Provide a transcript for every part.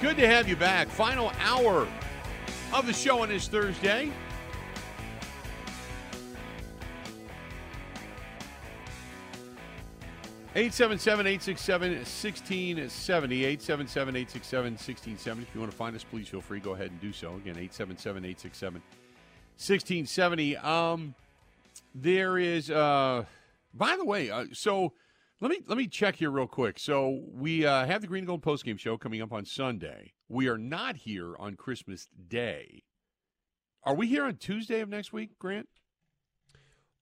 Good to have you back. Final hour of the show on this Thursday. Eight seven seven eight six seven sixteen seventy eight seven seven eight six seven sixteen seventy. If you want to find us, please feel free. Go ahead and do so. Again, eight seven seven eight six seven sixteen seventy. Um, there is. Uh, by the way, uh, so let me let me check here real quick. So we uh, have the Green and Gold postgame show coming up on Sunday. We are not here on Christmas Day. Are we here on Tuesday of next week, Grant?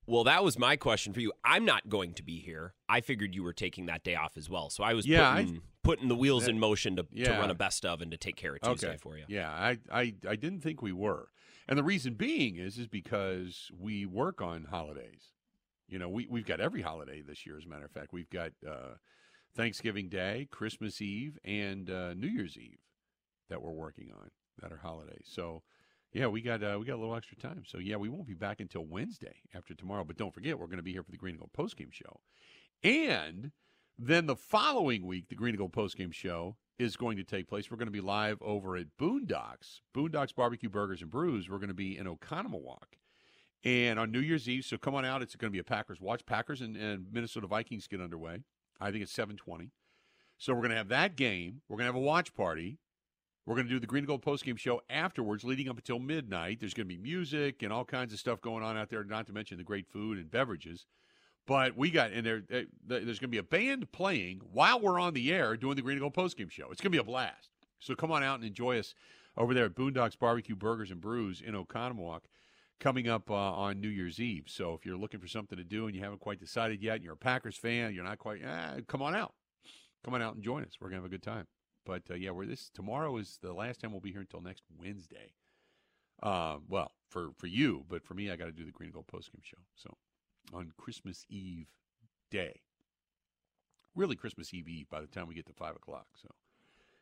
Well, that was my question for you. I'm not going to be here. I figured you were taking that day off as well. So I was Yeah, putting, putting the wheels in motion to, to run a best of and to take care of Tuesday okay. for you. Yeah, I, I I didn't think we were, and the reason being is is because we work on holidays. You know, we we've got every holiday this year. As a matter of fact, we've got uh, Thanksgiving Day, Christmas Eve, and uh, New Year's Eve that we're working on that are holidays. So. Yeah, we got uh, we got a little extra time, so yeah, we won't be back until Wednesday after tomorrow. But don't forget, we're going to be here for the Green and Gold postgame show, and then the following week, the Green and Gold postgame show is going to take place. We're going to be live over at Boondocks, Boondocks Barbecue Burgers and Brews. We're going to be in Oconomowoc. And on New Year's Eve, so come on out. It's going to be a Packers watch. Packers and, and Minnesota Vikings get underway. I think it's 720. So we're going to have that game. We're going to have a watch party. We're going to do the Green and Gold postgame show afterwards, leading up until midnight. There's going to be music and all kinds of stuff going on out there, not to mention the great food and beverages. But we got, and there, eh, there's going to be a band playing while we're on the air doing the Green and Gold postgame show. It's going to be a blast. So come on out and enjoy us over there at Boondocks Barbecue Burgers and Brews in Oconomowoc coming up uh, on New Year's Eve. So if you're looking for something to do and you haven't quite decided yet, and you're a Packers fan, you're not quite, eh, come on out. Come on out and join us. We're going to have a good time. But uh, yeah, we're this tomorrow is the last time we'll be here until next Wednesday. Uh, well, for for you, but for me, I got to do the Green and Gold postgame show. So on Christmas Eve day, really Christmas Eve Eve by the time we get to five o'clock. So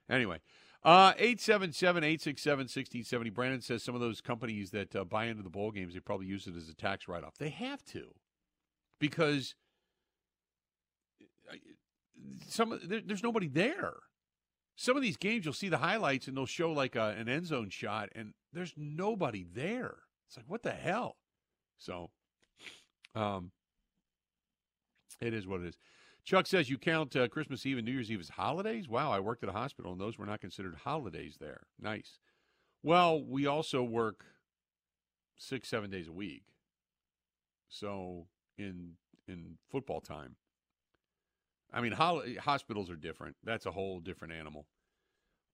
anyway, uh, eight seven seven eight six seven sixteen seventy. Brandon says some of those companies that uh, buy into the bowl games, they probably use it as a tax write off. They have to because uh, some there, there's nobody there some of these games you'll see the highlights and they'll show like a, an end zone shot and there's nobody there it's like what the hell so um it is what it is chuck says you count uh, christmas eve and new year's eve as holidays wow i worked at a hospital and those were not considered holidays there nice well we also work six seven days a week so in in football time I mean, hospitals are different. That's a whole different animal.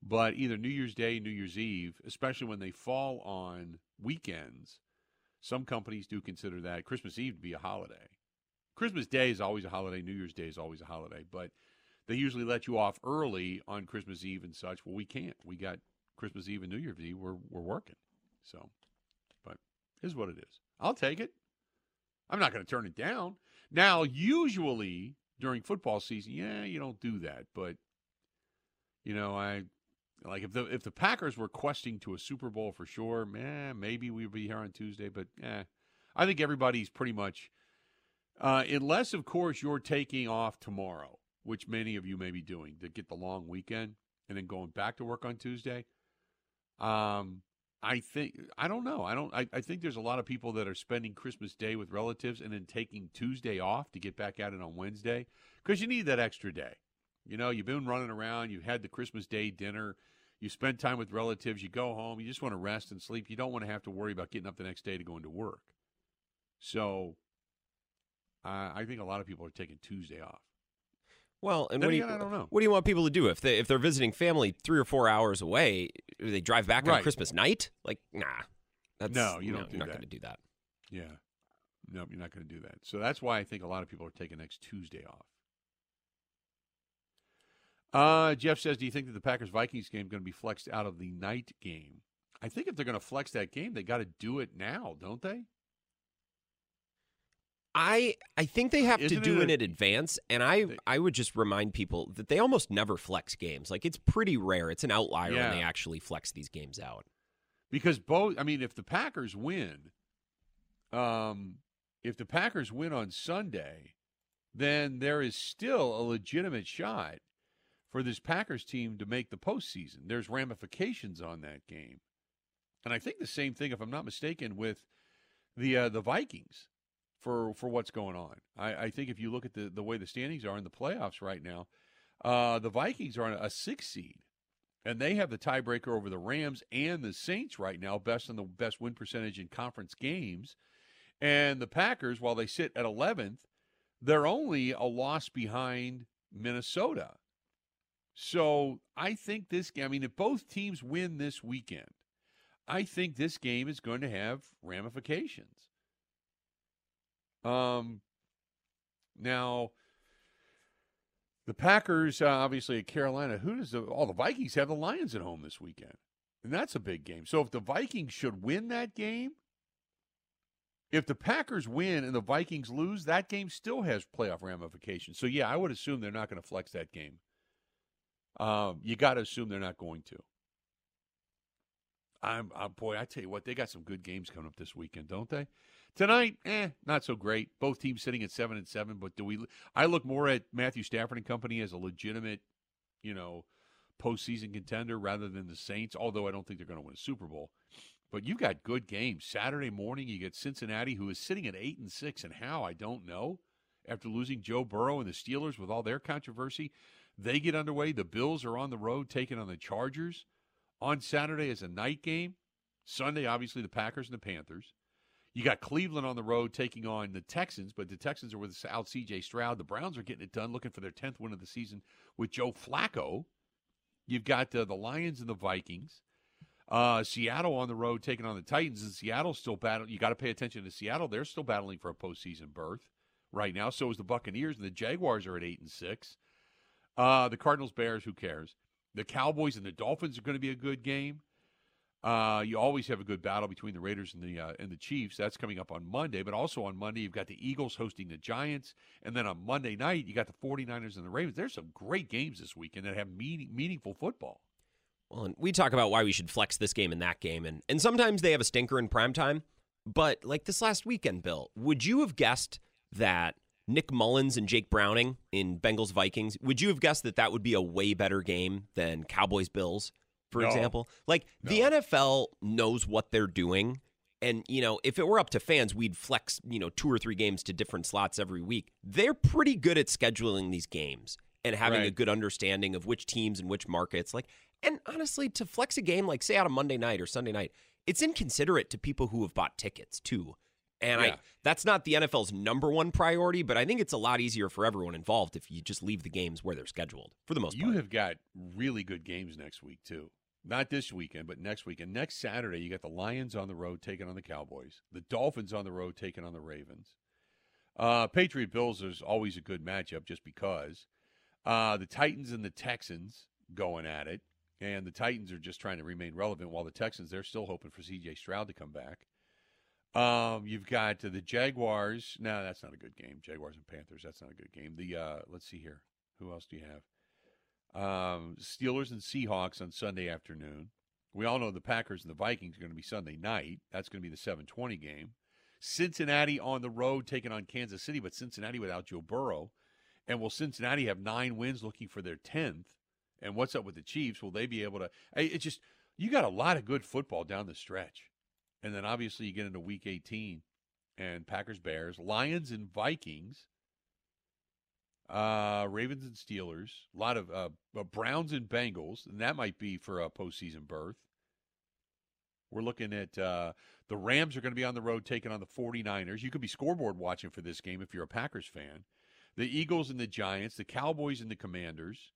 But either New Year's Day, New Year's Eve, especially when they fall on weekends, some companies do consider that Christmas Eve to be a holiday. Christmas Day is always a holiday. New Year's Day is always a holiday. But they usually let you off early on Christmas Eve and such. Well, we can't. We got Christmas Eve and New Year's Eve. We're we're working. So, but is what it is. I'll take it. I'm not going to turn it down. Now, usually during football season, yeah, you don't do that. But you know, I like if the if the Packers were questing to a Super Bowl for sure, man, maybe we'd be here on Tuesday. But eh, I think everybody's pretty much, uh, unless of course you're taking off tomorrow, which many of you may be doing to get the long weekend and then going back to work on Tuesday. Um, I think I don't know. I don't. I, I think there's a lot of people that are spending Christmas Day with relatives and then taking Tuesday off to get back at it on Wednesday because you need that extra day. You know, you've been running around. You've had the Christmas Day dinner. You spend time with relatives. You go home. You just want to rest and sleep. You don't want to have to worry about getting up the next day to go into work. So, uh, I think a lot of people are taking Tuesday off. Well, and Then what do you again, I don't know. what do you want people to do if they if they're visiting family three or four hours away? They drive back on Christmas night? Like, nah, that's No, you don't do You're not going to do that. Yeah. No, you're not going to do that. So that's why I think a lot of people are taking next Tuesday off. Uh, Jeff says, "Do you think that the Packers Vikings game is going to be flexed out of the night game?" I think if they're going to flex that game, they got to do it now, don't they? I I think they have Isn't to do it a- in advance, and I They- I would just remind people that they almost never flex games. Like it's pretty rare. It's an outlier Yeah. when they actually flex these games out. Because both, I mean, if the Packers win, um, if the Packers win on Sunday, then there is still a legitimate shot for this Packers team to make the postseason. There's ramifications on that game, and I think the same thing, if I'm not mistaken, with the uh, the Vikings for for what's going on. I, I think if you look at the the way the standings are in the playoffs right now, uh, the Vikings are a six seed, and they have the tiebreaker over the Rams and the Saints right now, best in the best win percentage in conference games. And the Packers, while they sit at 11th, they're only a loss behind Minnesota. So I think this game, I mean, if both teams win this weekend, I think this game is going to have ramifications. Um, now, the Packers, uh, obviously at Carolina. Who does the, all the Vikings have the Lions at home this weekend? And that's a big game. So if the Vikings should win that game, if the Packers win and the Vikings lose, that game still has playoff ramifications. So yeah, I would assume they're not going to flex that game. Um, you got to assume they're not going to. I'm, I'm boy, I tell you what, they got some good games coming up this weekend, don't they? Tonight, eh, not so great. Both teams sitting at seven and seven. But do we? I look more at Matthew Stafford and company as a legitimate, you know, postseason contender rather than the Saints. Although I don't think they're going to win a Super Bowl. But you've got good games. Saturday morning, you get Cincinnati, who is sitting at eight and six, and how I don't know. After losing Joe Burrow and the Steelers with all their controversy, they get underway. The Bills are on the road taking on the Chargers. On Saturday is a night game. Sunday, obviously, the Packers and the Panthers. You got Cleveland on the road taking on the Texans, but the Texans are without C.J. Stroud. The Browns are getting it done, looking for their tenth win of the season with Joe Flacco. You've got uh, the Lions and the Vikings. Uh, Seattle on the road taking on the Titans, and Seattle still battling. You got to pay attention to Seattle; they're still battling for a postseason berth right now. So is the Buccaneers, and the Jaguars are at eight and six. Uh, the Cardinals, Bears, who cares? The Cowboys and the Dolphins are going to be a good game. Uh, you always have a good battle between the Raiders and the uh, and the Chiefs. That's coming up on Monday, but also on Monday you've got the Eagles hosting the Giants, and then on Monday night you got the 49ers and the Ravens. There's some great games this weekend that have meaning, meaningful football. Well, and we talk about why we should flex this game and that game, and and sometimes they have a stinker in prime time. But like this last weekend, Bill, would you have guessed that Nick Mullens and Jake Browning in Bengals Vikings? Would you have guessed that that would be a way better game than Cowboys Bills? For No. example. Like the NFL knows what they're doing. And, you know, if it were up to fans, we'd flex, you know, two or three games to different slots every week. They're pretty good at scheduling these games and having a good understanding of which teams and which markets. Like, and honestly, to flex a game, like say on a Monday night or Sunday night, it's inconsiderate to people who have bought tickets too. And Yeah. I that's not the NFL's number one priority, but I think it's a lot easier for everyone involved if you just leave the games where they're scheduled for the most You part. You have got really good games next week too. Not this weekend, but next weekend. Next Saturday, you got the Lions on the road taking on the Cowboys. The Dolphins on the road taking on the Ravens. Uh, Patriot Bills is always a good matchup just because. Uh, the Titans and the Texans going at it, and the Titans are just trying to remain relevant, while the Texans they're still hoping for C.J. Stroud to come back. Um, you've got the Jaguars. No, that's not a good game. Jaguars and Panthers. That's not a good game. The uh, let's see here. Who else do you have? Um, Steelers and Seahawks on Sunday afternoon. We all know the Packers and the Vikings are going to be Sunday night. That's going to be the 720 game. Cincinnati on the road taking on Kansas City, but Cincinnati without Joe Burrow. And will Cincinnati have nine wins looking for their 10th? And what's up with the Chiefs? Will they be able to? It's just, you got a lot of good football down the stretch. And then obviously you get into week 18 and Packers, Bears, Lions, and Vikings. Uh, Ravens and Steelers, a lot of uh, uh, Browns and Bengals, and that might be for a postseason berth. We're looking at uh, the Rams are going to be on the road taking on the 49ers. You could be scoreboard watching for this game if you're a Packers fan. The Eagles and the Giants, the Cowboys and the Commanders.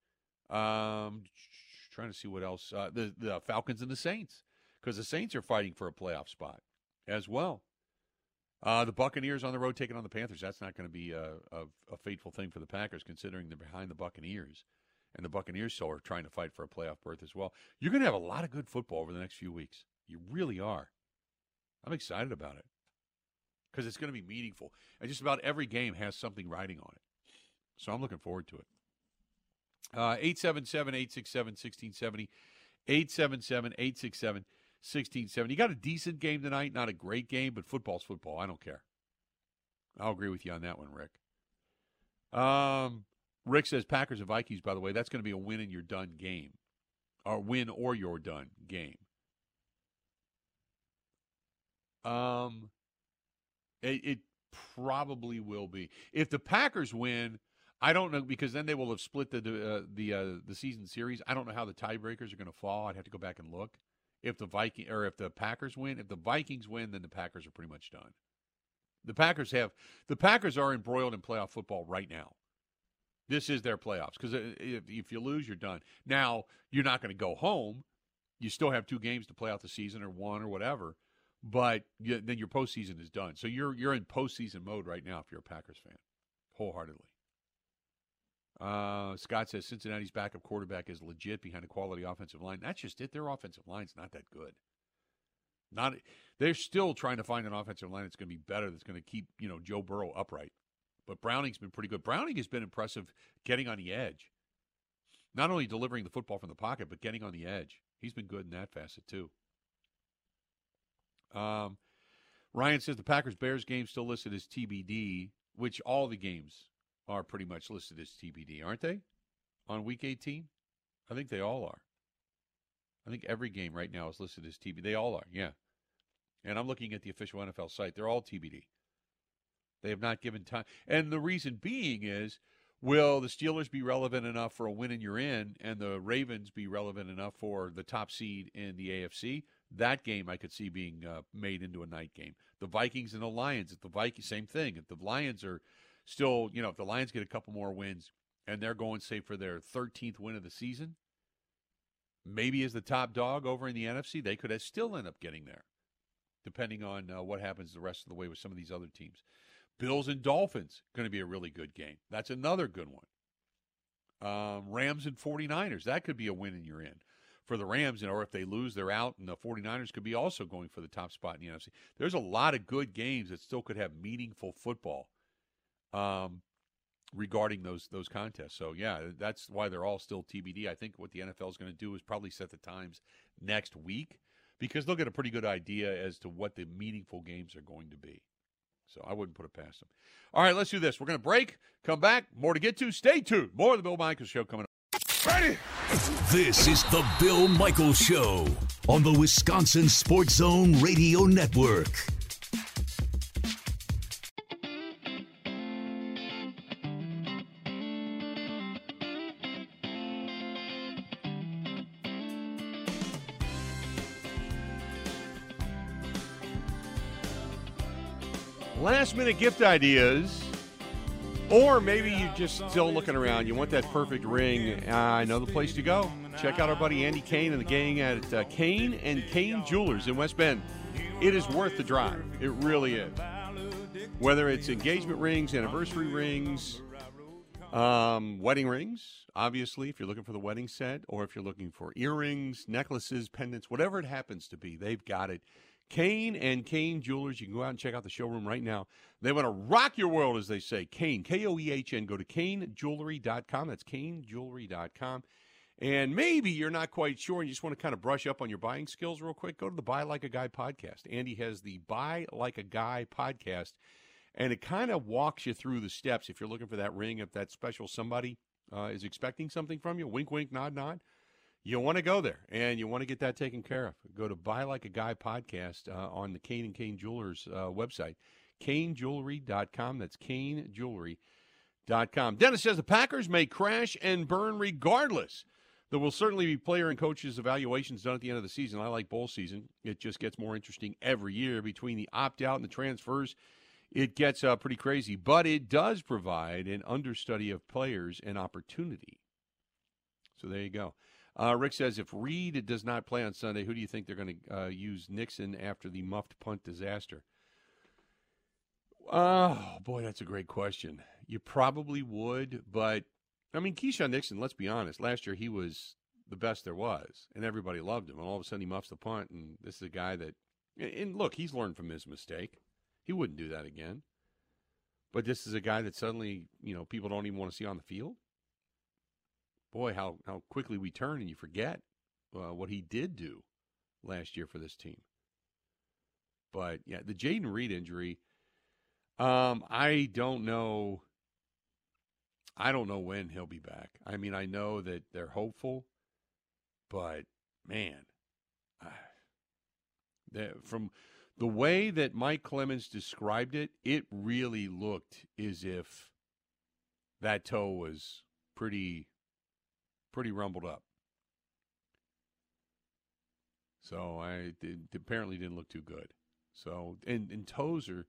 Um, trying to see what else. Uh, the the Falcons and the Saints, because the Saints are fighting for a playoff spot as well. Uh, the Buccaneers on the road taking on the Panthers. That's not going to be a, a, a fateful thing for the Packers, considering they're behind the Buccaneers, and the Buccaneers still are trying to fight for a playoff berth as well. You're going to have a lot of good football over the next few weeks. You really are. I'm excited about it because it's going to be meaningful, and just about every game has something riding on it. So I'm looking forward to it. Uh, 877 867 1670. 877 867 1670. You got a decent game tonight, not a great game, but football's football. I don't care. I'll agree with you on that one, Rick. Um, Rick says Packers and Vikings. By the way, that's going to be a win and you're done game, or win or you're done game. Um, it, it probably will be if the Packers win. I don't know because then they will have split the uh, the uh, the season series. I don't know how the tiebreakers are going to fall. I'd have to go back and look. If the Viking or if the Packers win, if the Vikings win, then the Packers are pretty much done. The Packers have the Packers are embroiled in playoff football right now. This is their playoffs because uh, if, if you lose, you're done. Now you're not going to go home. You still have two games to play out the season or one or whatever, but you, then your postseason is done. So you're you're in postseason mode right now if you're a Packers fan, wholeheartedly. Uh, Scott says Cincinnati's backup quarterback is legit behind a quality offensive line. That's just it. Their offensive line's not that good. Not they're still trying to find an offensive line that's going to be better. That's going to keep you know Joe Burrow upright. But Browning's been pretty good. Browning has been impressive getting on the edge, not only delivering the football from the pocket, but getting on the edge. He's been good in that facet too. Um, Ryan says the Packers Bears game still listed as TBD, which all the games are pretty much listed as TBD, aren't they? On week 18? I think they all are. I think every game right now is listed as TBD. They all are, yeah. And I'm looking at the official NFL site. They're all TBD. They have not given time. And the reason being is will the Steelers be relevant enough for a win and you're in, and the Ravens be relevant enough for the top seed in the AFC? That game I could see being uh, made into a night game. The Vikings and the Lions. If the Vikings, same thing. If the Lions are still, you know, if the Lions get a couple more wins and they're going, say, for their 13th win of the season, maybe as the top dog over in the NFC, they could still end up getting there, depending on uh, what happens the rest of the way with some of these other teams. Bills and Dolphins going to be a really good game. That's another good one. Um, Rams and 49ers, that could be a win and you're in. For the Rams, or if they lose, they're out, and the 49ers could be also going for the top spot in the NFC. There's a lot of good games that still could have meaningful football um, regarding those those contests. So yeah, that's why they're all still TBD. I think what the NFL is going to do is probably set the times next week because they'll get a pretty good idea as to what the meaningful games are going to be. So I wouldn't put it past them. All right, let's do this. We're going to break, come back, more to get to. Stay tuned. More of the Bill Michaels Show coming up. Ready? This is the Bill Michaels Show on the Wisconsin Sports Zone Radio Network. Last minute gift ideas. Or maybe you're just still looking around. You want that perfect ring. I know the place to go. Check out our buddy Andy Koehn and the gang at uh, Koehn and Koehn Jewelers in West Bend. It is worth the drive. It really is. Whether it's engagement rings, anniversary rings, um, wedding rings, obviously, if you're looking for the wedding set, or if you're looking for earrings, necklaces, pendants, whatever it happens to be, they've got it. Koehn and Koehn Jewelers. You can go out and check out the showroom right now. They want to rock your world, as they say. Koehn, K O E H N. Go to koehnjewelry.com. That's koehnjewelry.com. And maybe you're not quite sure and you just want to kind of brush up on your buying skills real quick. Go to the Buy Like a Guy podcast. Andy has the Buy Like a Guy podcast, and it kind of walks you through the steps if you're looking for that ring, if that special somebody uh, is expecting something from you. Wink, wink, nod, nod you want to go there and you want to get that taken care of. Go to Buy Like a Guy podcast uh, on the Koehn and Koehn Jewelers uh, website, koehnjewelry.com. That's koehnjewelry.com. Dennis says the Packers may crash and burn regardless. There will certainly be player and coaches evaluations done at the end of the season. I like bowl season. It just gets more interesting every year between the opt out and the transfers. It gets uh, pretty crazy, but it does provide an understudy of players and opportunity. So there you go. Uh, Rick says if Reed does not play on Sunday, who do you think they're going to uh, use Nixon after the muffed punt disaster? Oh boy, that's a great question. You probably would, but I mean, Keisean Nixon. Let's be honest. Last year he was the best there was, and everybody loved him. And all of a sudden he muffs the punt, and this is a guy that. And look, he's learned from his mistake. He wouldn't do that again. But this is a guy that suddenly, you know, people don't even want to see on the field boy, how, how quickly we turn and you forget uh, what he did do last year for this team. But yeah, the Jayden Reed injury, um, I don't know. I don't know when he'll be back. I mean, I know that they're hopeful, but man, I, from the way that Mike Clemens described it, it really looked as if that toe was pretty pretty rumbled up. So I it apparently didn't look too good. So and, and toes are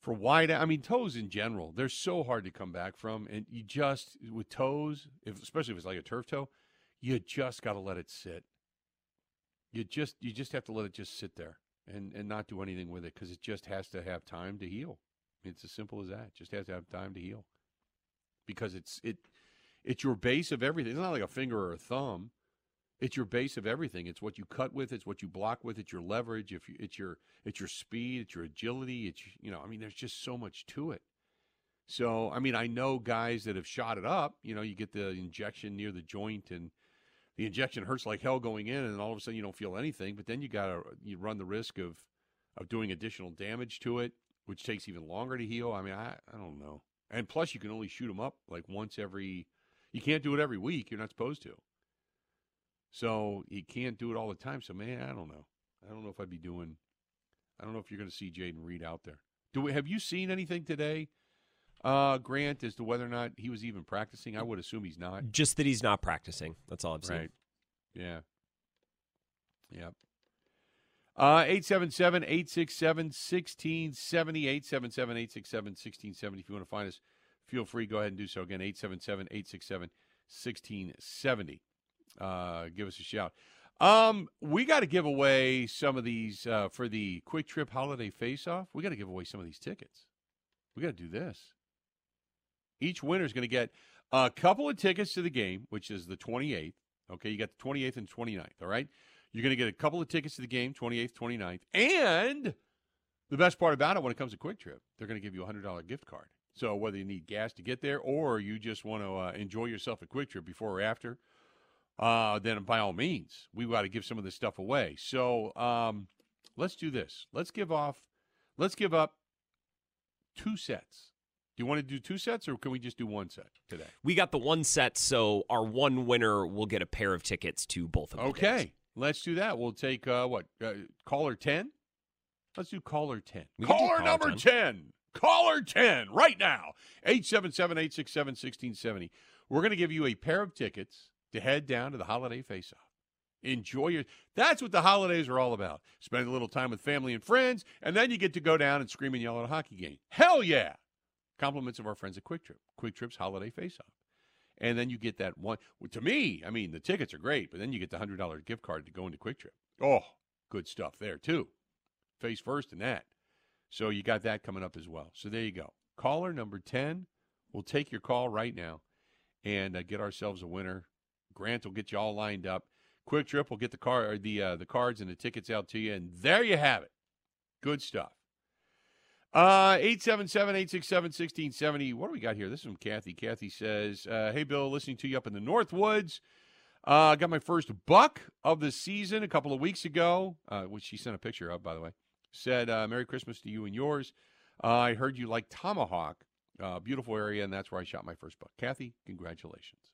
for wide. I mean toes in general, they're so hard to come back from, and you just with toes, if, especially if it's like a turf toe, you just got to let it sit. You just you just have to let it just sit there and and not do anything with it because it just has to have time to heal. It's as simple as that. It just has to have time to heal because it's it it's your base of everything. It's not like a finger or a thumb. It's your base of everything. It's what you cut with. It's what you block with. It's your leverage. If you, it's your it's your speed. It's your agility. It's you know. I mean, there's just so much to it. So I mean, I know guys that have shot it up. You know, you get the injection near the joint, and the injection hurts like hell going in, and all of a sudden you don't feel anything. But then you gotta you run the risk of of doing additional damage to it, which takes even longer to heal. I mean, I I don't know. And plus, you can only shoot them up like once every. You can't do it every week. You're not supposed to. So you can't do it all the time. So man, I don't know. I don't know if I'd be doing. I don't know if you're going to see Jayden Reed out there. Do we, have you seen anything today, uh, Grant, as to whether or not he was even practicing? I would assume he's not. Just that he's not practicing. That's all I've seen. Right. Yeah. Yep. Uh, 877 867 1670. 877 867 1670. If you want to find us, feel free. Go ahead and do so. Again, 877 867 1670 uh, give us a shout. Um, we got to give away some of these uh, for the Kwik Trip Holiday Face Off. We got to give away some of these tickets. We got to do this. Each winner is going to get a couple of tickets to the game, which is the 28th. Okay, you got the 28th and 29th. All right, you're going to get a couple of tickets to the game, 28th, 29th, and the best part about it, when it comes to Kwik Trip, they're going to give you a hundred dollar gift card. So whether you need gas to get there or you just want to uh, enjoy yourself at Kwik Trip before or after uh, then by all means, we got to give some of this stuff away. So um, let's do this. Let's give off. Let's give up two sets. Do you want to do two sets, or can we just do one set today? We got the one set, so our one winner will get a pair of tickets to both of them. Okay, let's do that. We'll take uh, what uh, caller ten. Let's do caller ten. We caller caller number 10. ten. Caller ten right now. 877-867-1670. We're going to give you a pair of tickets to head down to the holiday face off. Enjoy your that's what the holidays are all about. Spend a little time with family and friends, and then you get to go down and scream and yell at a hockey game. Hell yeah. Compliments of our friends at Kwik Trip. Kwik Trip's holiday face off. And then you get that one to me, I mean, the tickets are great, but then you get the hundred dollar gift card to go into Kwik Trip. Oh, good stuff there too. Face first in that. So you got that coming up as well. So there you go. Caller number 10. We'll take your call right now and uh, get ourselves a winner Grant will get you all lined up. Kwik Trip will get the car or the uh, the cards and the tickets out to you, and there you have it. Good stuff. Uh 877-867-1670. What do we got here? This is from Kathy. Kathy says, uh, Hey Bill, listening to you up in the Northwoods. Uh got my first buck of the season a couple of weeks ago, uh, which she sent a picture of, by the way. Said, uh, Merry Christmas to you and yours. Uh, I heard you like Tomahawk. Uh, beautiful area, and that's where I shot my first buck. Kathy, congratulations.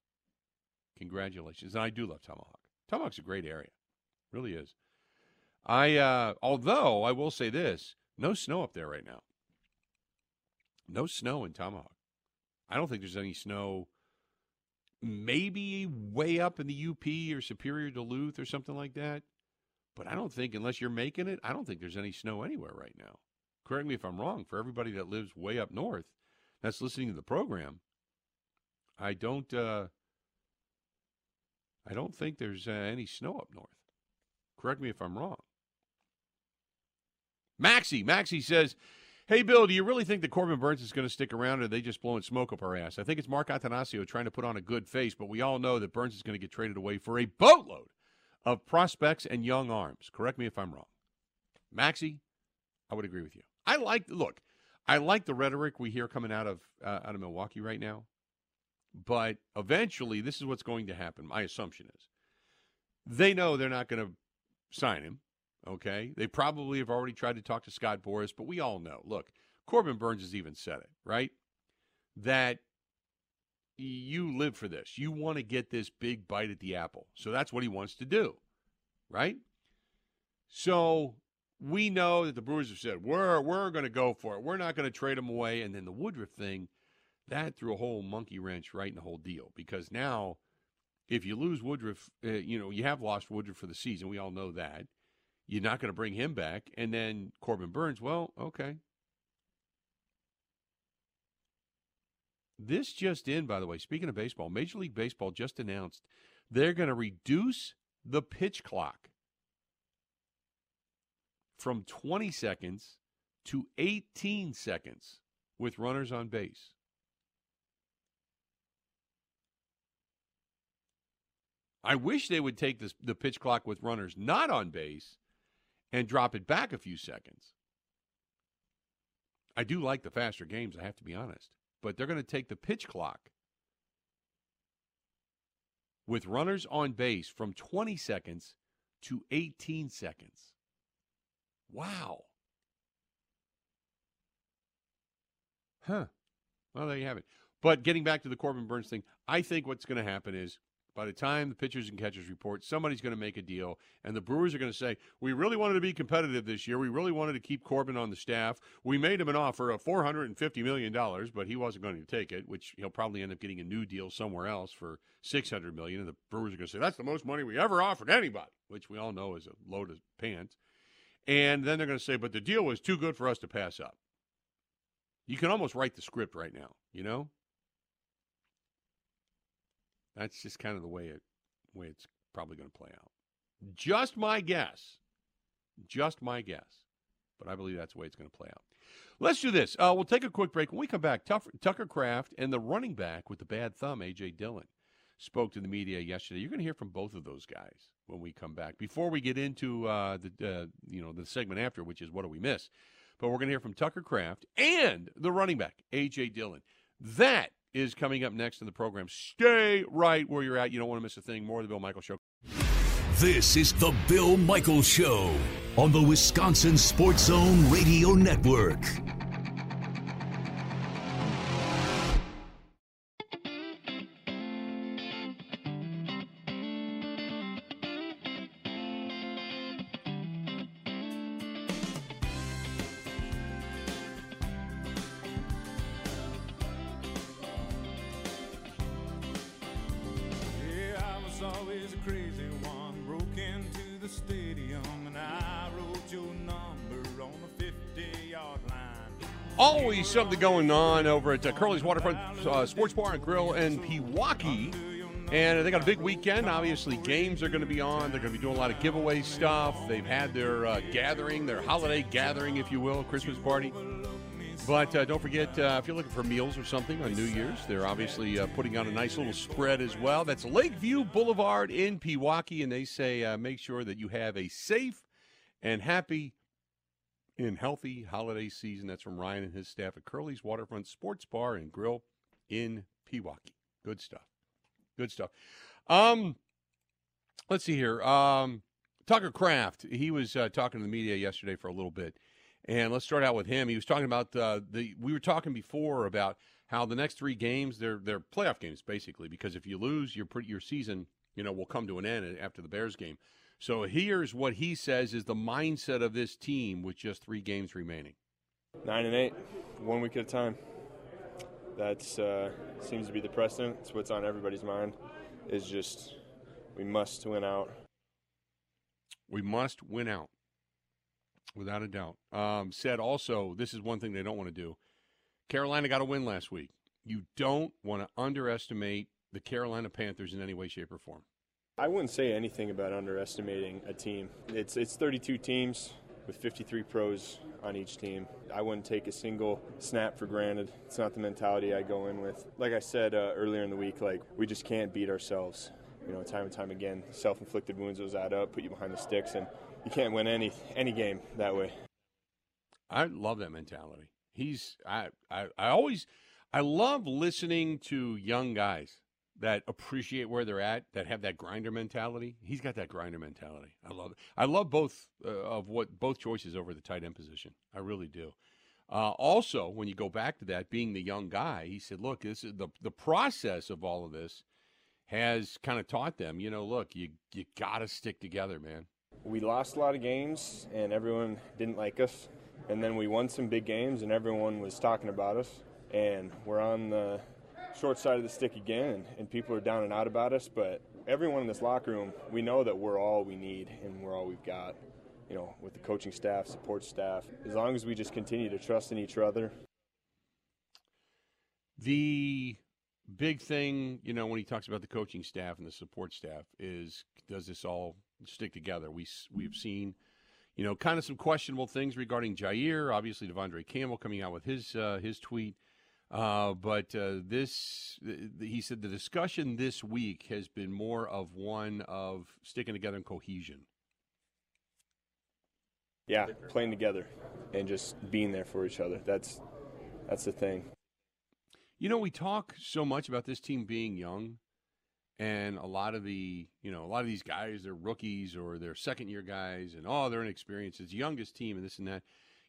Congratulations. And I do love Tomahawk. Tomahawk's a great area. Really is. I uh although I will say this, no snow up there right now. No snow in Tomahawk. I don't think there's any snow maybe way up in the UP or Superior Duluth or something like that. But I don't think unless you're making it, I don't think there's any snow anywhere right now. Correct me if I'm wrong. For everybody that lives way up north that's listening to the program, I don't uh I don't think there's uh, any snow up north. Correct me if I'm wrong. Maxie, Maxie says, Hey, Bill, do you really think that Corbin Burnes is going to stick around or are they just blowing smoke up our ass? I think it's Mark Attanasio trying to put on a good face, but we all know that Burnes is going to get traded away for a boatload of prospects and young arms. Correct me if I'm wrong. Maxie, I would agree with you. I like, look, I like the rhetoric we hear coming out of uh, out of Milwaukee right now. But eventually, this is what's going to happen. My assumption is they know they're not going to sign him. Okay. They probably have already tried to talk to Scott Boras, but we all know look, Corbin Burnes has even said it, right? That you live for this. You want to get this big bite at the apple. So that's what he wants to do, right? So we know that the Brewers have said we're we're going to go for it. We're not going to trade him away. And then the Woodruff thing, that threw a whole monkey wrench right in the whole deal because now, if you lose Woodruff, uh, you know you have lost Woodruff for the season. We all know that. You're not going to bring him back, and then Corbin Burnes, Well, okay. This just in, by the way. Speaking of baseball, Major League Baseball just announced they're going to reduce the pitch clock from 20 seconds to 18 seconds with runners on base. I wish they would take this, the pitch clock with runners not on base and drop it back a few seconds. I do like the faster games, I have to be honest. But they're going to take the pitch clock with runners on base from 20 seconds to 18 seconds. Wow. Huh. Well, there you have it. But getting back to the Corbin Burnes thing, I think what's going to happen is by the time the pitchers and catchers report, somebody's going to make a deal, and the Brewers are going to say, "We really wanted to be competitive this year. We really wanted to keep Corbin on the staff. We made him an offer of four hundred and fifty million dollars, but he wasn't going to take it. Which he'll probably end up getting a new deal somewhere else for six hundred million. And the Brewers are going to say that's the most money we ever offered anybody, which we all know is a load of pants. And then they're going to say, but the deal was too good for us to pass up. You can almost write the script right now, you know? That's just kind of the way it way it's probably going to play out. Just my guess. Just my guess. But I believe that's the way it's going to play out. Let's do this. Uh, we'll take a quick break. When we come back, Tucker Kraft and the running back with the bad thumb, A.J. Dillon, spoke to the media yesterday. You're going to hear from both of those guys when we come back. Before we get into uh, the uh, you know the segment after, which is what do we miss? But we're going to hear from Tucker Kraft and the running back A.J. Dillon. That is coming up next in the program. Stay right where you're at. You don't want to miss a thing. More of the Bill Michael Show. This is the Bill Michael Show on the Wisconsin Sports Zone Radio Network. Going on over at uh, Curly's Waterfront uh, Sports Bar and Grill in Pewaukee. And they got a big weekend. Obviously, games are going to be on. They're going to be doing a lot of giveaway stuff. They've had their uh, gathering, their holiday gathering, if you will, Christmas party. But uh, don't forget, uh, if you're looking for meals or something on New Year's, they're obviously uh, putting on a nice little spread as well. That's Lakeview Boulevard in Pewaukee, and they say uh, make sure that you have a safe and happy in healthy holiday season. That's from Ryan and his staff at Curly's Waterfront Sports Bar and Grill in Pewaukee. Good stuff. Good stuff. Um, let's see here. Um, Tucker Kraft. He was uh, talking to the media yesterday for a little bit, and let's start out with him. He was talking about uh, the. We were talking before about how the next three games they're they're playoff games basically because if you lose, your your season you know will come to an end after the Bears game. So here's what he says is the mindset of this team with just three games remaining. Nine and eight, one week at a time. That uh, seems to be the precedent. It's what's on everybody's mind. Is just we must win out. We must win out, without a doubt. Um, said also, this is one thing they don't want to do. Carolina got a win last week. You don't want to underestimate the Carolina Panthers in any way, shape, or form. I wouldn't say anything about underestimating a team. It's it's 32 teams with 53 pros on each team. I wouldn't take a single snap for granted. It's not the mentality I go in with. Like I said uh, earlier in the week, like we just can't beat ourselves. You know, time and time again, self-inflicted wounds those add up, put you behind the sticks, and you can't win any any game that way. I love that mentality. He's I I, I always I love listening to young guys that appreciate where they're at, that have that grinder mentality. He's got that grinder mentality. I love it. I love both uh, of what both choices over the tight end position. I really do. Uh, also, when you go back to that, being the young guy, he said, "Look, this is the the process of all of this has kind of taught them. You know, look, you you got to stick together, man." We lost a lot of games, and everyone didn't like us. And then we won some big games, and everyone was talking about us. And we're on the short side of the stick again, and, people are down and out about us. But everyone in this locker room, we know that we're all we need, and we're all we've got you know, with the coaching staff, support staff, as long as we just continue to trust in each other. The big thing, you know, when he talks about the coaching staff and the support staff is does this all stick together? We we've seen, you know, kind of some questionable things regarding Jaire. Obviously, De'Vondre Campbell coming out with his uh, his tweet. Uh, but uh, this, he said, the discussion this week has been more of one of sticking together and cohesion. Yeah, playing together and just being there for each other. That's that's the thing. You know, we talk so much about this team being young, and a lot of the you know a lot of these guys they're rookies or they're second year guys, and oh they're inexperienced. It's youngest team and this and that.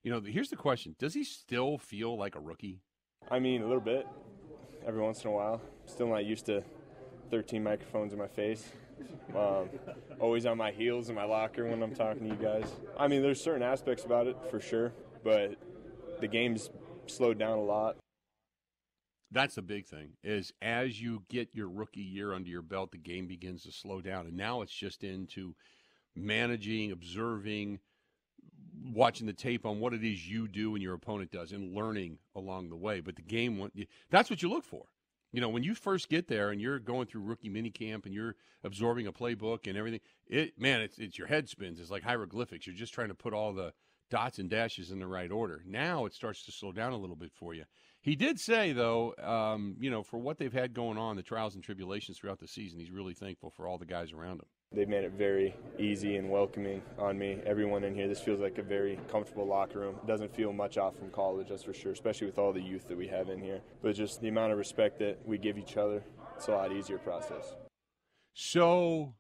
You know, here's the question: Does he still feel like a rookie? I mean, a little bit. Every once in a while. Still not used to 13 microphones in my face. Um, always on my heels in my locker when I'm talking to you guys. I mean, there's certain aspects about it for sure, but the game's slowed down a lot. That's the big thing is as you get your rookie year under your belt, the game begins to slow down, and now it's just into managing, observing, watching the tape on what it is you do and your opponent does, and learning along the way. But the game—that's what you look for. You know, when you first get there and you're going through rookie minicamp and you're absorbing a playbook and everything, it man, it's it's your head spins. It's like hieroglyphics. You're just trying to put all the dots and dashes in the right order. Now it starts to slow down a little bit for you. He did say though, um, you know, for what they've had going on, the trials and tribulations throughout the season, he's really thankful for all the guys around him. They've made it very easy and welcoming on me. Everyone in here, this feels like a very comfortable locker room. It doesn't feel much off from college, that's for sure, especially with all the youth that we have in here. But just the amount of respect that we give each other, it's a lot easier process. So,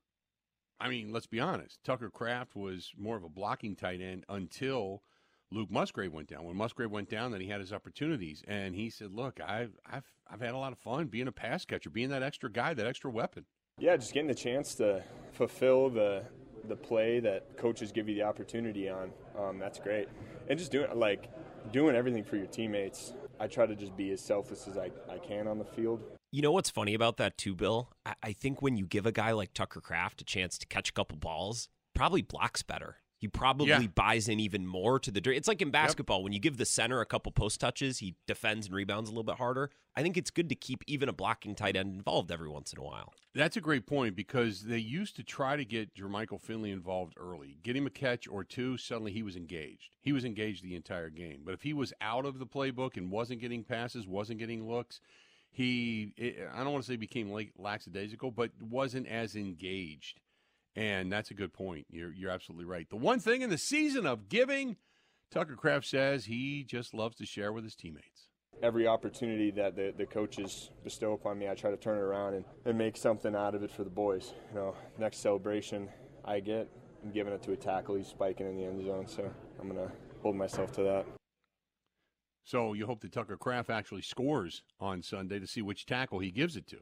I mean, let's be honest. Tucker Kraft was more of a blocking tight end until Luke Musgrave went down. When Musgrave went down, then he had his opportunities, and he said, "Look, I've I've I've had a lot of fun being a pass catcher, being that extra guy, that extra weapon." Yeah, just getting the chance to fulfill the the play that coaches give you the opportunity on. Um, that's great, and just doing like doing everything for your teammates. I try to just be as selfless as I, I can on the field. You know what's funny about that too, Bill? I, I think when you give a guy like Tucker Kraft a chance to catch a couple balls, probably blocks better. He probably yeah. buys in even more to the. It's like in basketball yep. when you give the center a couple post touches, he defends and rebounds a little bit harder. I think it's good to keep even a blocking tight end involved every once in a while. That's a great point because they used to try to get Jermichael Finley involved early, get him a catch or two. Suddenly he was engaged. He was engaged the entire game. But if he was out of the playbook and wasn't getting passes, wasn't getting looks, he I don't want to say became lackadaisical, but wasn't as engaged. And that's a good point. You're you're absolutely right. The one thing in the season of giving, Tucker Kraft says he just loves to share with his teammates. Every opportunity that the, the coaches bestow upon me, I try to turn it around and, and make something out of it for the boys. You know, next celebration I get, I'm giving it to a tackle. He's spiking in the end zone, so I'm gonna hold myself to that. So you hope that Tucker Kraft actually scores on Sunday to see which tackle he gives it to.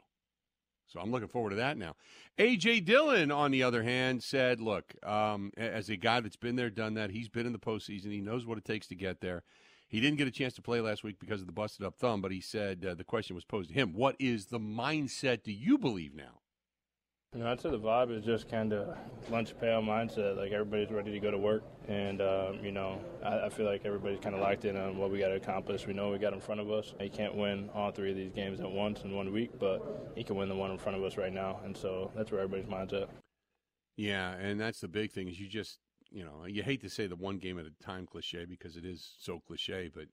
So I'm looking forward to that now. A.J. Dillon, on the other hand, said, look, um, as a guy that's been there, done that, he's been in the postseason. He knows what it takes to get there. He didn't get a chance to play last week because of the busted up thumb, but he said uh, the question was posed to him What is the mindset do you believe now? You know, I'd say the vibe is just kind of lunch pail mindset. Like everybody's ready to go to work, and um, you know, I, I, feel like everybody's kind of locked in on what we got to accomplish. We know we got in front of us. You can't win all three of these games at once in one week, but you can win the one in front of us right now, and so that's where everybody's mindset. Yeah, and that's the big thing is you just you know you hate to say the one game at a time cliche because it is so cliche, but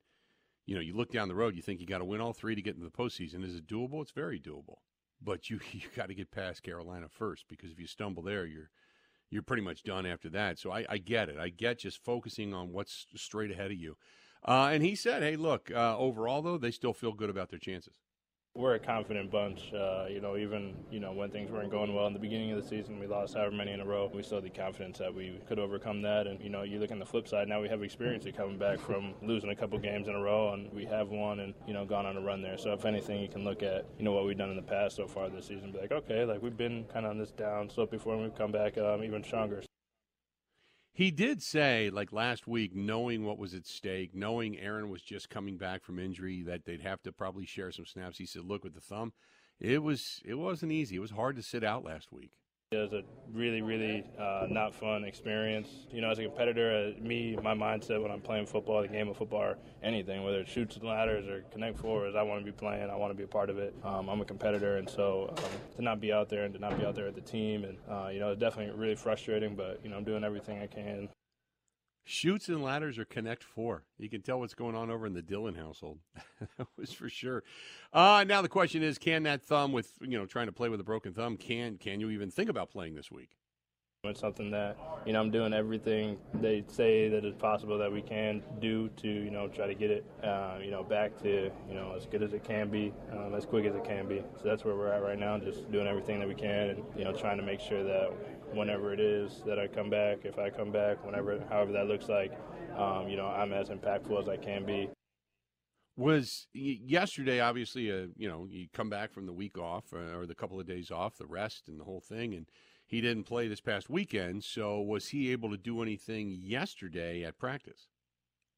you know you look down the road, you think you got to win all three to get into the postseason. Is it doable? It's very doable but you you got to get past Carolina first because if you stumble there, you're you're pretty much done after that. So I, I get it. I get just focusing on what's straight ahead of you. Uh, and he said, "Hey, look. Uh, overall, though, they still feel good about their chances." We're a confident bunch. Uh, you know, even you know when things weren't going well in the beginning of the season, we lost however many in a row. We still had the confidence that we could overcome that. And you know, you look on the flip side. Now we have experience of coming back from losing a couple games in a row, and we have won and you know gone on a run there. So if anything, you can look at you know what we've done in the past so far this season, be like, okay, like we've been kind of on this down slope before, and we've come back um, even stronger. He did say, like last week, knowing what was at stake, knowing Aaron was just coming back from injury, that they'd have to probably share some snaps. He said, "Look with the thumb, it was it wasn't easy. It was hard to sit out last week." It was a really, really uh, not fun experience. You know, as a competitor, uh, me, my mindset when I'm playing football, the game of football, or anything, whether it's Chutes and Ladders or connect four, is I want to be playing. I want to be a part of it. Um, I'm a competitor, and so um, to not be out there and to not be out there with the team, and uh, you know, it's definitely really frustrating. But you know, I'm doing everything I can Chutes and ladders or Connect Four. You can tell what's going on over in the Dillon household. that was for sure. Uh, now the question is, can that thumb, with you know trying to play with a broken thumb, can can you even think about playing this week? It's something that you know I'm doing everything they say that is possible that we can do to you know try to get it uh, you know back to you know as good as it can be, um, as quick as it can be. So that's where we're at right now, just doing everything that we can, and you know trying to make sure that whenever it is that I come back, if I come back, whenever however that looks like, um, you know I'm as impactful as I can be. Was yesterday obviously a you know you come back from the week off uh, or the couple of days off, the rest and the whole thing, and he didn't play this past weekend, so was he able to do anything yesterday at practice?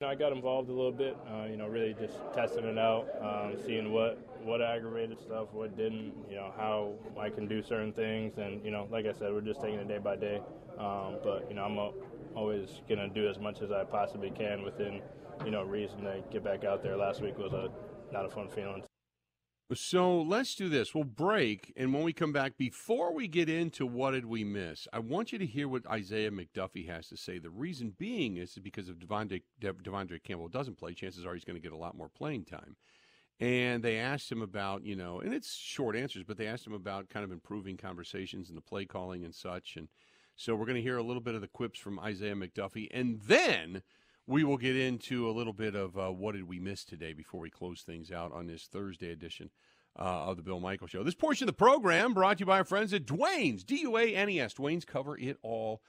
I got involved a little bit, uh, you know, really just testing it out, um, seeing what, what aggravated stuff, what didn't, you know, how I can do certain things. And, you know, like I said, we're just taking it day by day. Um, but, you know, I'm always going to do as much as I possibly can within, you know, reason to get back out there. Last week was a not a fun feeling. So let's do this. We'll break, and when we come back, before we get into what did we miss, I want you to hear what Isaiah McDuffie has to say. The reason being is because if De'Vondre, De'Vondre Campbell doesn't play, chances are he's going to get a lot more playing time. And they asked him about, you know, and it's short answers, but they asked him about kind of improving conversations and the play calling and such. And so we're going to hear a little bit of the quips from Isaiah McDuffie, and then we will get into a little bit of uh, what did we miss today before we close things out on this Thursday edition uh, of the Bill Michael Show. This portion of the program brought to you by our friends at Duane's, D U A N E S. Duane's cover it all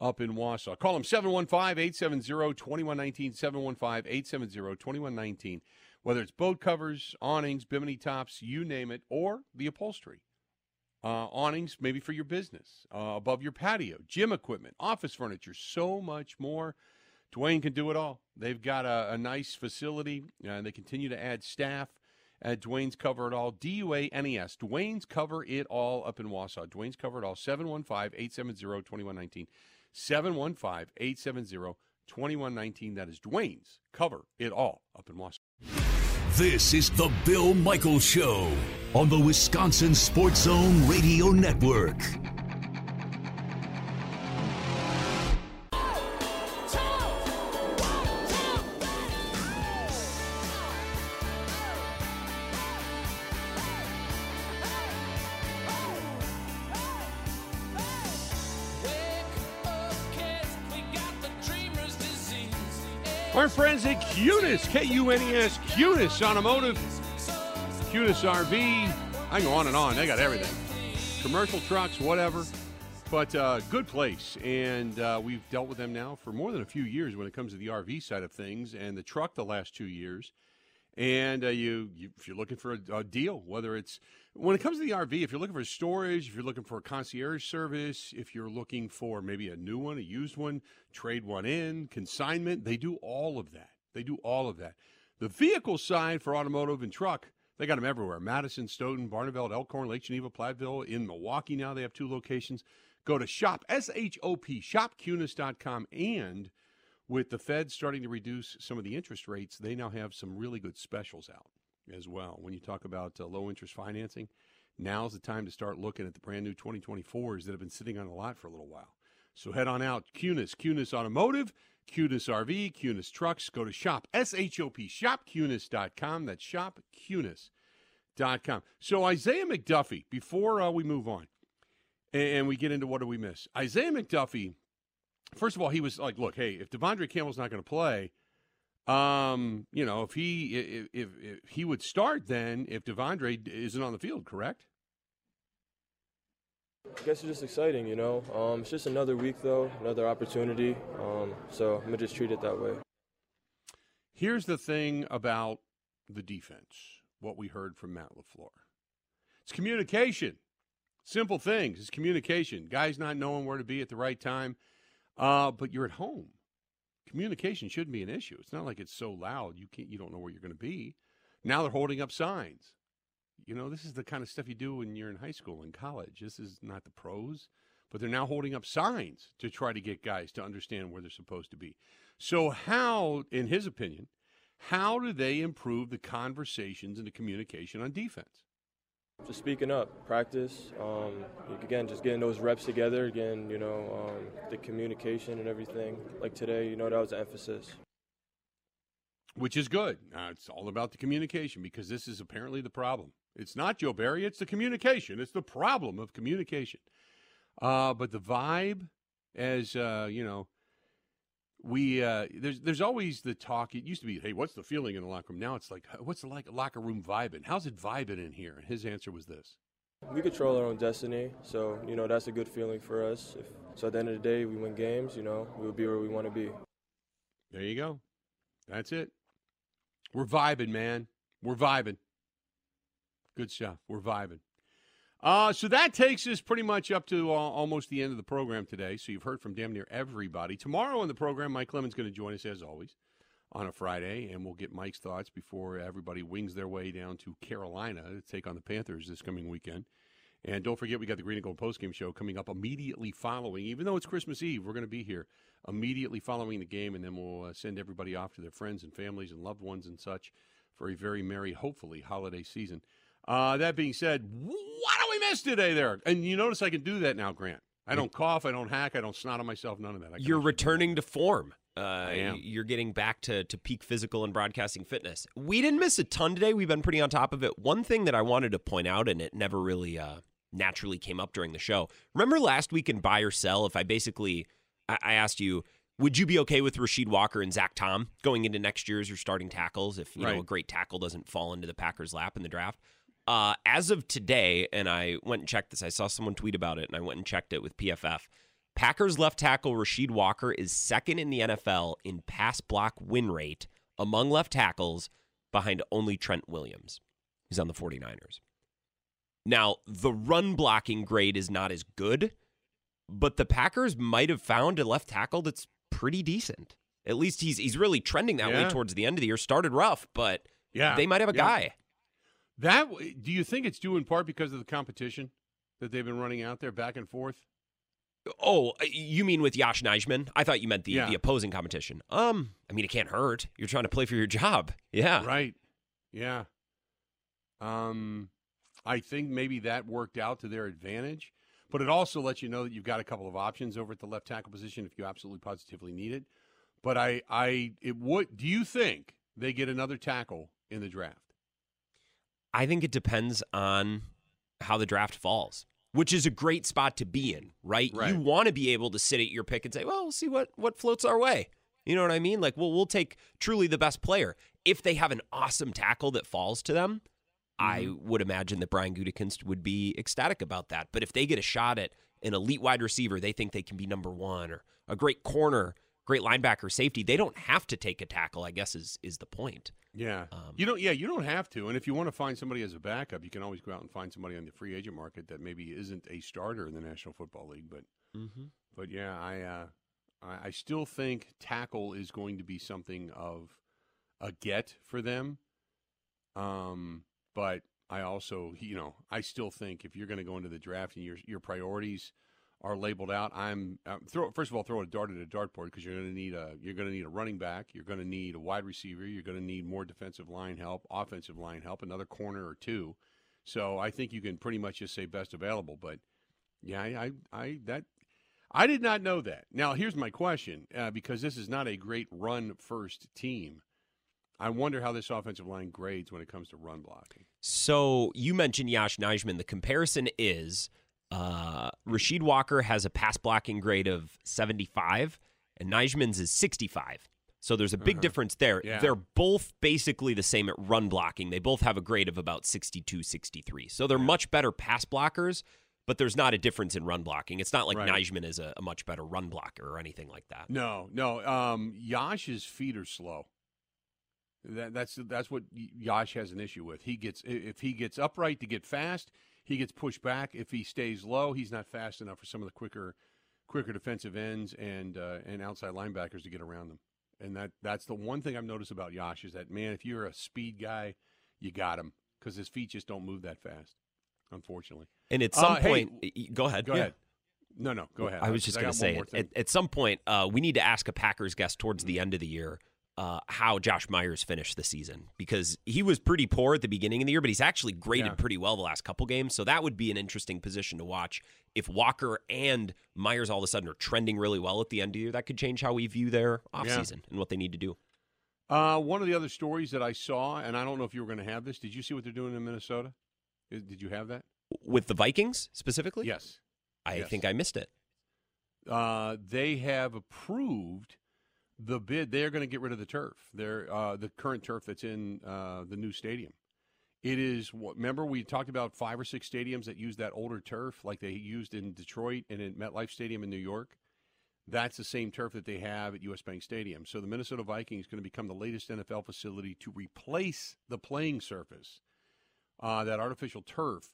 up in Wausau. Call them 715 870 2119, 715 870 2119. Whether it's boat covers, awnings, bimini tops, you name it, or the upholstery. Uh, awnings, maybe for your business, uh, above your patio, gym equipment, office furniture, so much more. Duane can do it all. They've got a, a nice facility, uh, and they continue to add staff uh, at Duane's Cover It All, D U A N E S. Duane's Cover It All up in Wausau. Duane's Cover It All, 715 870 2119. 715 870 2119. That is Duane's Cover It All up in Wausau. This is the Bill Michaels Show on the Wisconsin Sports Zone Radio Network. Our friends at Kunes, K U N E S, Kunes Automotive, Kunes RV. I go on and on. They got everything commercial trucks, whatever. But uh, good place. And uh, we've dealt with them now for more than a few years when it comes to the RV side of things and the truck the last two years. And uh, you, you, if you're looking for a, a, deal, whether it's when it comes to the RV, if you're looking for storage, if you're looking for a concierge service, if you're looking for maybe a new one, a used one, trade one in, consignment, they do all of that. They do all of that. The vehicle side for automotive and truck, they got them everywhere. Madison, Stoughton, Barneveld, Elkhorn, Lake Geneva, Platteville. In Milwaukee now, they have two locations. Go to shop, S-H-O-P, shopkunes.com, and – with the Fed starting to reduce some of the interest rates, they now have some really good specials out as well. When you talk about uh, low interest financing, now's the time to start looking at the brand new 2024s that have been sitting on a lot for a little while. So head on out, Kunes, Kunes Automotive, Kunes RV, Kunes Trucks. Go to shop, S-H-O-P, shopkunes.com. That's shopkunes.com. So Isaiah McDuffie, before uh, we move on and we get into what do we miss, Isaiah McDuffie – first of all, he was like, look, hey, if De'Vondre Campbell's not going to play, Um, you know, if he if, if, if he would start, then if De'Vondre isn't on the field, correct? I guess it's just exciting, you know. Um, it's just another week, though, another opportunity. Um, so I'm gonna just treat it that way. Here's the thing about the defense. What we heard from Matt LaFleur. It's communication. Simple things. It's communication. Guys not knowing where to be at the right time. Uh, but you're at home. Communication shouldn't be an issue. It's not like it's so loud you can't you don't know where you're going to be. Now they're holding up signs. You know, this is the kind of stuff you do when you're in high school and college. This is not the pros, but they're now holding up signs to try to get guys to understand where they're supposed to be. So, how, in his opinion, how do they improve the conversations and the communication on defense? Just speaking up, practice. Um, again, just getting those reps together. Again, you know, um, the communication and everything. Like today, you know, that was the emphasis. Which is good. Uh, it's all about the communication because this is apparently the problem. It's not Joe Barry, it's the communication. It's the problem of communication. Uh, but the vibe, as uh, you know, we uh, there's there's always the talk. It used to be, hey, what's the feeling in the locker room? Now it's like, what's the like locker room vibing? How's it vibing in here? His answer was this: We control our own destiny, so you know that's a good feeling for us. If, so at the end of the day, we win games. You know, we'll be where we want to be. There you go. That's it. We're vibing, man. We're vibing. Good stuff. We're vibing. Uh, so that takes us pretty much up to uh, almost the end of the program today. So you've heard from damn near everybody. Tomorrow on the program, Mike Clemens going to join us as always on a Friday, and we'll get Mike's thoughts before everybody wings their way down to Carolina to take on the Panthers this coming weekend. And don't forget, we got the Green and Gold postgame show coming up immediately following. Even though it's Christmas Eve, we're going to be here immediately following the game, and then we'll uh, send everybody off to their friends and families and loved ones and such for a very merry, hopefully, holiday season. Uh, that being said, what do we miss today there? And you notice I can do that now, Grant. I don't cough, I don't hack, I don't snot on myself, none of that. You're returning to form. Uh, I am. You're getting back to, to peak physical and broadcasting fitness. We didn't miss a ton today. We've been pretty on top of it. One thing that I wanted to point out, and it never really uh, naturally came up during the show. Remember last week in Buy or Sell, if I basically I, I asked you, would you be okay with Rasheed Walker and Zach Tom going into next year as your starting tackles if you Right. know a great tackle doesn't fall into the Packers' lap in the draft? Uh, as of today, and I went and checked this. I saw someone tweet about it, and I went and checked it with PFF. Packers left tackle Rasheed Walker is second in the NFL in pass block win rate among left tackles, behind only Trent Williams. He's on the 49ers. Now, the run blocking grade is not as good, but the Packers might have found a left tackle that's pretty decent. At least he's he's really trending that Yeah. way towards the end of the year. Started rough, but Yeah, they might have a yeah. guy. That do you think it's due in part because of the competition that they've been running out there back and forth? Oh, you mean with Yosh Nijman? I thought you meant the, Yeah. the opposing competition. Um, I mean, it can't hurt. You're trying to play for your job. Yeah. Right. Yeah. Um, I think maybe that worked out to their advantage, but it also lets you know that you've got a couple of options over at the left tackle position if you absolutely positively need it. But I, I, it would. Do you think they get another tackle in the draft? I think it depends on how the draft falls, which is a great spot to be in, right? Right. You want to be able to sit at your pick and say, well, we'll see what, what floats our way. You know what I mean? Like, well, we'll take truly the best player. If they have an awesome tackle that falls to them, I Mm-hmm. would imagine that Brian Gutekunst would be ecstatic about that. But if they get a shot at an elite wide receiver, they think they can be number one, or a great corner, great linebacker, safety, they don't have to take a tackle. I guess is is the point. Yeah. Um, you don't. Yeah, you don't have to. And if you want to find somebody as a backup, you can always go out and find somebody on the free agent market that maybe isn't a starter in the National Football League. But Mm-hmm. But yeah, I uh, I, I still think tackle is going to be something of a get for them. Um, but I also, you know, I still think if you're going to go into the draft and your your priorities are labeled out, I'm uh, throw first of all throw a dart at a dartboard because you're going to need a you're going to need a running back, you're going to need a wide receiver, you're going to need more defensive line help, offensive line help, another corner or two. So I think you can pretty much just say best available. But yeah, I I, I that I did not know that. Now, here's my question uh, because this is not a great run first team. I wonder how this offensive line grades when it comes to run blocking. So you mentioned Yosh Nijman. The comparison is uh, Rasheed Walker has a pass blocking grade of 75, and Nijman's is 65. So there's a big Uh-huh. difference there. Yeah. They're both basically the same at run blocking. They both have a grade of about 62, 63. So they're much better pass blockers, but there's not a difference in run blocking. It's not like Right. Nijman is a, a much better run blocker or anything like that. No, no. Um, Yosh's feet are slow. That, that's that's what Yosh has an issue with. He gets if he gets upright to get fast, he gets pushed back. If he stays low, he's not fast enough for some of the quicker, quicker defensive ends and uh, and outside linebackers to get around them. And that that's the one thing I've noticed about Yosh is that man, if you're a speed guy, you got him because his feet just don't move that fast. Unfortunately. And at some Uh, point, y- go ahead. Go Yeah. ahead. No, no, go ahead. I was just going to say, at, at some point, uh, we need to ask a Packers guest towards the end of the year uh, how Josh Myers finished the season because he was pretty poor at the beginning of the year, but he's actually graded Yeah. pretty well the last couple games. So that would be an interesting position to watch. If Walker and Myers all of a sudden are trending really well at the end of the year, that could change how we view their offseason and what they need to do. Uh, one of the other stories that I saw, and I don't know if you were going to have this. Did you see what they're doing in Minnesota? Did you have that? With the Vikings specifically? Yes. I yes. think I missed it. Uh, they have approved the bid. They're going to get rid of the turf. They're uh, the current turf that's in uh, the new stadium. It is. Remember, we talked about five or six stadiums that use that older turf, like they used in Detroit and in MetLife Stadium in New York. That's the same turf that they have at US Bank Stadium. So the Minnesota Vikings is going to become the latest NFL facility to replace the playing surface, uh, that artificial turf,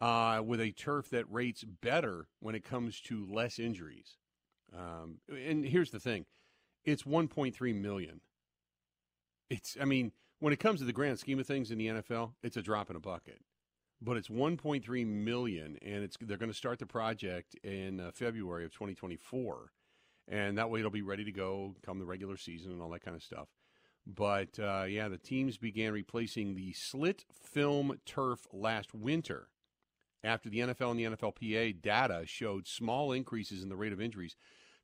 uh, with a turf that rates better when it comes to less injuries. Um, and here's the thing: it's 1.3 million. It's, I mean, when it comes to the grand scheme of things in the NFL, it's a drop in a bucket. But it's 1.3 million, and it's they're going to start the project in uh, February of 2024, and that way it'll be ready to go come the regular season and all that kind of stuff. But uh, yeah, the teams began replacing the slit film turf last winter after the NFL and the NFLPA data showed small increases in the rate of injuries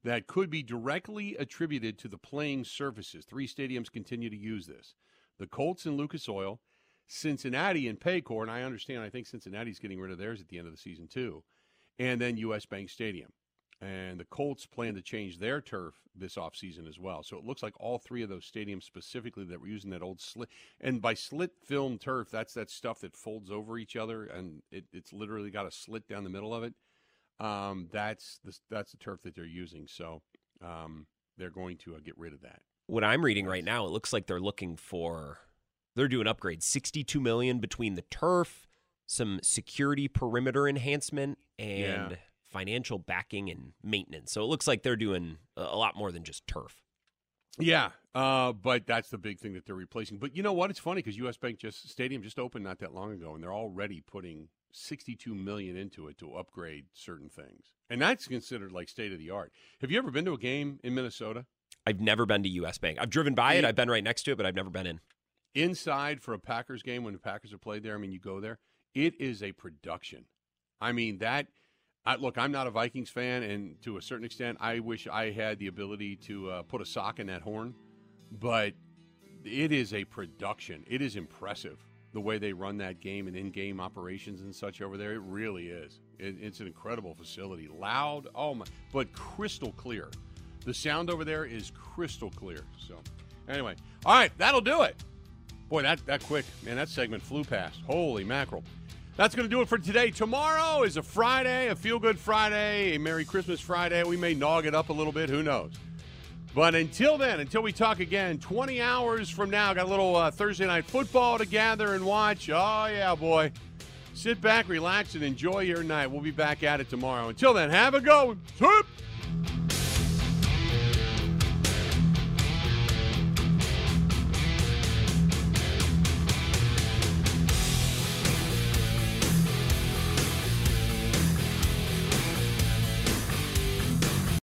that could be directly attributed to the playing surfaces. Three stadiums continue to use this the Colts and Lucas Oil, Cincinnati and Paycor, and I understand, I think Cincinnati's getting rid of theirs at the end of the season too, and then US Bank Stadium. And the Colts plan to change their turf this offseason as well. So it looks like all three of those stadiums specifically that were using that old slit. And by slit film turf, that's that stuff that folds over each other and it, it's literally got a slit down the middle of it. Um, that's the, that's the turf that they're using. So um, they're going to uh, get rid of that. what I'm reading right now, it looks like they're looking for they're doing upgrades. 62 million between the turf, some security perimeter enhancement and Yeah. financial backing and maintenance. So it looks like they're doing a a lot more than just turf. Yeah, uh, but that's the big thing that they're replacing. But you know what? It's funny because U.S. Bank just Stadium just opened not that long ago, and they're already putting 62 million into it to upgrade certain things, and that's considered like state of the art. Have you ever been to a game in Minnesota? I've never been to US Bank. I've driven by it, I've been right next to it, but I've never been in. inside for a Packers game when the Packers are played there. I mean, you go there, it is a production. I mean that. I, look, I'm not a Vikings fan, and to a certain extent, I wish I had the ability to uh, put a sock in that horn. But it is a production. It is impressive the way they run that game and in-game operations and such over there. It really is. It, it's an incredible facility. Loud, oh my, but crystal clear. The sound over there is crystal clear. So, anyway, all right, that'll do it. Boy, that that quick, man. That segment flew past. Holy mackerel! That's going to do it for today. Tomorrow is a Friday, a feel good Friday, a Merry Christmas Friday. We may nog it up a little bit. Who knows? But until then, until we talk again, 20 hours from now, got a little uh, Thursday night football to gather and watch. Oh, yeah, boy. Sit back, relax, and enjoy your night. We'll be back at it tomorrow. Until then, have a go. Swoop!